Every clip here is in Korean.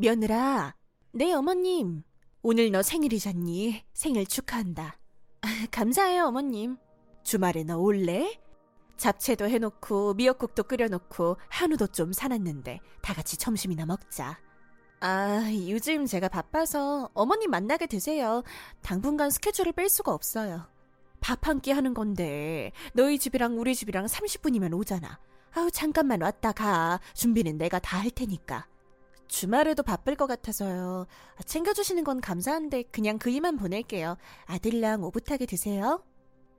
며느라, 네 어머님. 오늘 너 생일이잖니. 생일 축하한다. 아, 감사해요 어머님. 주말에 너 올래? 잡채도 해놓고 미역국도 끓여놓고 한우도 좀 사놨는데 다 같이 점심이나 먹자. 아, 요즘 제가 바빠서 어머님 만나게 되세요. 당분간 스케줄을 뺄 수가 없어요. 밥 한 끼 하는 건데 너희 집이랑 우리 집이랑 30분이면 오잖아. 아우 잠깐만 왔다 가. 준비는 내가 다 할 테니까. 주말에도 바쁠 것 같아서요. 챙겨주시는 건 감사한데 그냥 그 이만 보낼게요. 아들랑 오붓하게 드세요.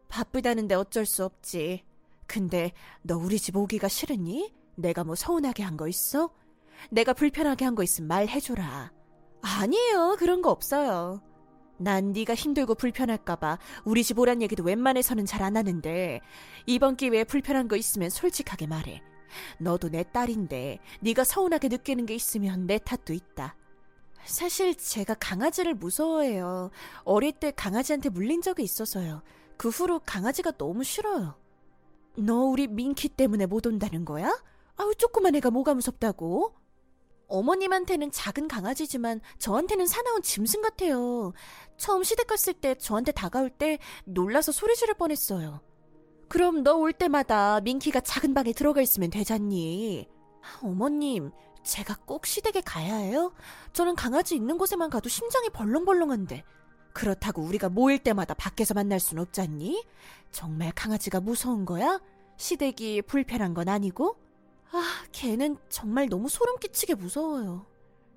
바쁘다는데 어쩔 수 없지. 근데 너 우리 집 오기가 싫으니? 내가 뭐 서운하게 한 거 있어? 내가 불편하게 한 거 있으면 말해줘라. 아니에요. 그런 거 없어요. 난 네가 힘들고 불편할까봐 우리 집 오란 얘기도 웬만해서는 잘 안 하는데 이번 기회에 불편한 거 있으면 솔직하게 말해. 너도 내 딸인데 네가 서운하게 느끼는 게 있으면 내 탓도 있다. 사실 제가 강아지를 무서워해요. 어릴 때 강아지한테 물린 적이 있어서요. 그 후로 강아지가 너무 싫어요. 너 우리 민키 때문에 못 온다는 거야? 아우 조그만 애가 뭐가 무섭다고? 어머님한테는 작은 강아지지만 저한테는 사나운 짐승 같아요. 처음 시댁 갔을 때 저한테 다가올 때 놀라서 소리 지를 뻔했어요. 그럼 너 올 때마다 민키가 작은 방에 들어가 있으면 되잖니. 어머님, 제가 꼭 시댁에 가야 해요? 저는 강아지 있는 곳에만 가도 심장이 벌렁벌렁한데. 그렇다고 우리가 모일 때마다 밖에서 만날 순 없잖니? 정말 강아지가 무서운 거야? 시댁이 불편한 건 아니고? 아, 걔는 정말 너무 소름 끼치게 무서워요.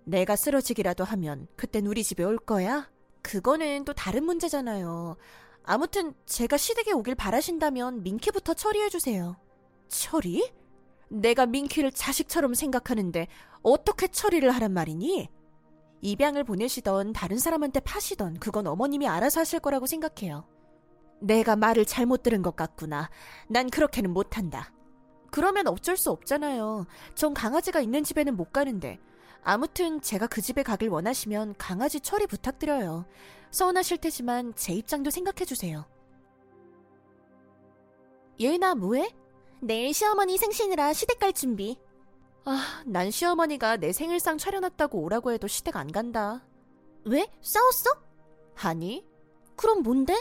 내가 쓰러지기라도 하면 그땐 우리 집에 올 거야? 그거는 또 다른 문제잖아요. 아무튼 제가 시댁에 오길 바라신다면 민키부터 처리해주세요. 처리? 내가 민키를 자식처럼 생각하는데 어떻게 처리를 하란 말이니? 입양을 보내시던 다른 사람한테 파시던 그건 어머님이 알아서 하실 거라고 생각해요. 내가 말을 잘못 들은 것 같구나. 난 그렇게는 못한다. 그러면 어쩔 수 없잖아요. 전 강아지가 있는 집에는 못 가는데. 아무튼 제가 그 집에 가길 원하시면 강아지 처리 부탁드려요. 서운하실 테지만 제 입장도 생각해주세요. 예은아, 뭐해? 내일 시어머니 생신이라 시댁 갈 준비. 아, 난 시어머니가 내 생일상 차려놨다고 오라고 해도 시댁 안 간다. 왜? 싸웠어? 아니. 그럼 뭔데?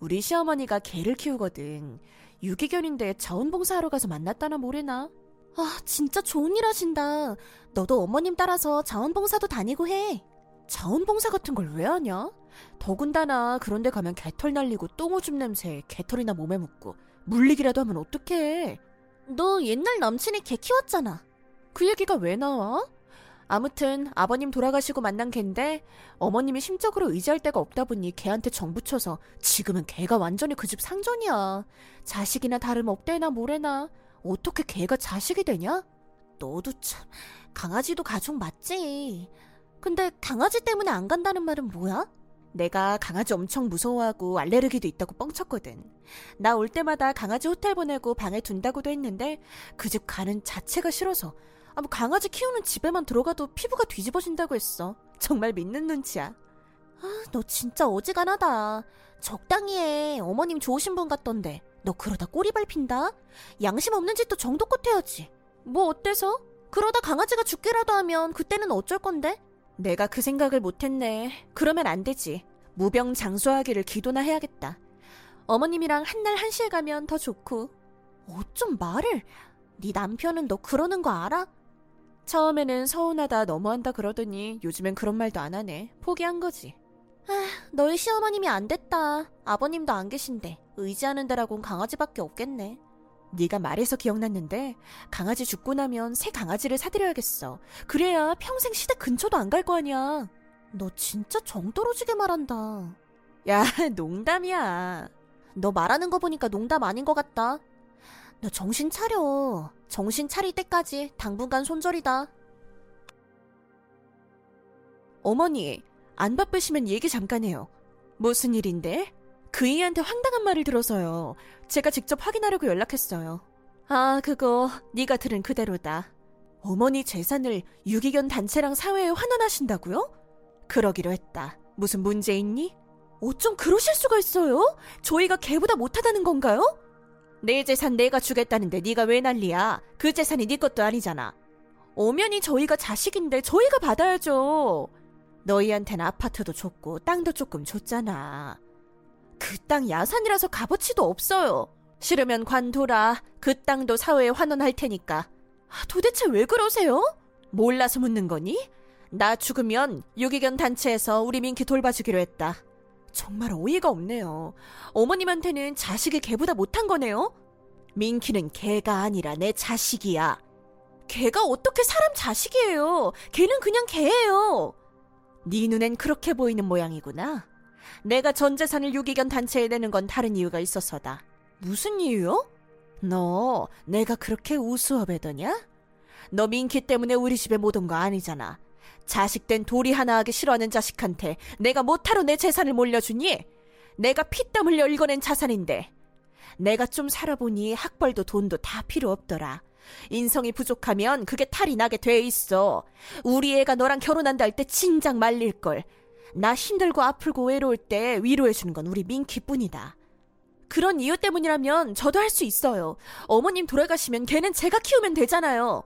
우리 시어머니가 개를 키우거든. 유기견인데 자원봉사하러 가서 만났다나 모르나? 아, 진짜 좋은 일 하신다. 너도 어머님 따라서 자원봉사도 다니고 해. 자원봉사 같은 걸 왜 하냐? 더군다나 그런데 가면 개털 날리고 똥오줌 냄새 개털이나 몸에 묻고 물리기라도 하면 어떡해. 너 옛날 남친이 개 키웠잖아. 그 얘기가 왜 나와? 아무튼 아버님 돌아가시고 만난 걘데 어머님이 심적으로 의지할 데가 없다 보니 걔한테 정 붙여서 지금은 걔가 완전히 그 집 상전이야. 자식이나 다름없대나 뭐래나. 어떻게 걔가 자식이 되냐? 너도 참 강아지도 가족 맞지. 근데 강아지 때문에 안 간다는 말은 뭐야? 내가 강아지 엄청 무서워하고 알레르기도 있다고 뻥쳤거든. 나 올 때마다 강아지 호텔 보내고 방에 둔다고도 했는데 그 집 가는 자체가 싫어서 아, 뭐 강아지 키우는 집에만 들어가도 피부가 뒤집어진다고 했어. 정말 믿는 눈치야. 아, 너 진짜 어지간하다. 적당히 해. 어머님 좋으신 분 같던데. 너 그러다 꼬리 밟힌다? 양심 없는 짓도 정도껏 해야지. 뭐 어때서? 그러다 강아지가 죽기라도 하면 그때는 어쩔 건데? 내가 그 생각을 못했네. 그러면 안 되지. 무병장수하기를 기도나 해야겠다. 어머님이랑 한날 한시에 가면 더 좋고. 어쩜 말을? 네 남편은 너 그러는 거 알아? 처음에는 서운하다 너무한다 그러더니 요즘엔 그런 말도 안 하네. 포기한 거지. 아, 너희 시어머님이 안 됐다. 아버님도 안 계신데 의지하는 데라곤 강아지밖에 없겠네. 네가 말해서 기억났는데 강아지 죽고 나면 새 강아지를 사드려야겠어. 그래야 평생 시댁 근처도 안 갈 거 아니야. 너 진짜 정 떨어지게 말한다. 야, 농담이야. 너 말하는 거 보니까 농담 아닌 것 같다. 너 정신 차려. 정신 차릴 때까지 당분간 손절이다. 어머니, 안 바쁘시면 얘기 잠깐 해요. 무슨 일인데? 그 이한테 황당한 말을 들어서요. 제가 직접 확인하려고 연락했어요. 아, 그거 네가 들은 그대로다. 어머니 재산을 유기견 단체랑 사회에 환원하신다고요? 그러기로 했다. 무슨 문제 있니? 어쩜 그러실 수가 있어요? 저희가 개보다 못하다는 건가요? 내 재산 내가 주겠다는데 네가 왜 난리야? 그 재산이 네 것도 아니잖아. 오면이 저희가 자식인데 저희가 받아야죠. 너희한테는 아파트도 줬고 땅도 조금 줬잖아. 그 땅 야산이라서 값어치도 없어요. 싫으면 관둬라. 그 땅도 사회에 환원할 테니까. 아, 도대체 왜 그러세요? 몰라서 묻는 거니? 나 죽으면 유기견 단체에서 우리 민키 돌봐주기로 했다. 정말 어이가 없네요. 어머님한테는 자식이 개보다 못한 거네요? 민키는 개가 아니라 내 자식이야. 개가 어떻게 사람 자식이에요? 개는 그냥 개예요. 네 눈엔 그렇게 보이는 모양이구나. 내가 전 재산을 유기견 단체에 내는 건 다른 이유가 있어서다. 무슨 이유요? 너 내가 그렇게 우수업에더냐? 너 민키 때문에 우리 집에 못 온 거 아니잖아. 자식된 돌이 하나 하기 싫어하는 자식한테 내가 못하러 내 재산을 몰려주니? 내가 피땀 흘려 읽어낸 자산인데. 내가 좀 살아보니 학벌도 돈도 다 필요 없더라. 인성이 부족하면 그게 탈이 나게 돼 있어. 우리 애가 너랑 결혼한다 할 때 진작 말릴걸. 나 힘들고 아프고 외로울 때 위로해주는 건 우리 민키뿐이다. 그런 이유 때문이라면 저도 할 수 있어요. 어머님 돌아가시면 걔는 제가 키우면 되잖아요.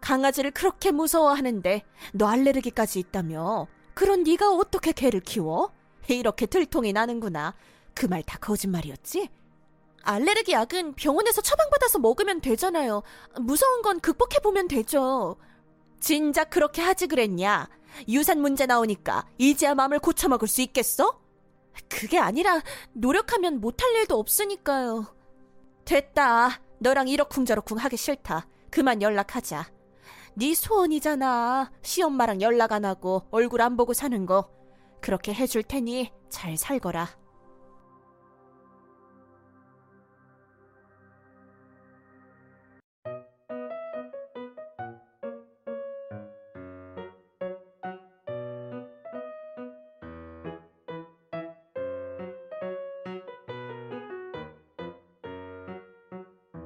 강아지를 그렇게 무서워하는데 너 알레르기까지 있다며? 그런 네가 어떻게 개를 키워? 이렇게 들통이 나는구나. 그 말 다 거짓말이었지? 알레르기 약은 병원에서 처방받아서 먹으면 되잖아요. 무서운 건 극복해보면 되죠. 진작 그렇게 하지 그랬냐? 유산 문제 나오니까 이제야 마음을 고쳐먹을 수 있겠어? 그게 아니라 노력하면 못할 일도 없으니까요. 됐다. 너랑 이러쿵저러쿵 하기 싫다. 그만 연락하자. 네 소원이잖아. 시엄마랑 연락 안 하고 얼굴 안 보고 사는 거. 그렇게 해줄 테니 잘 살거라.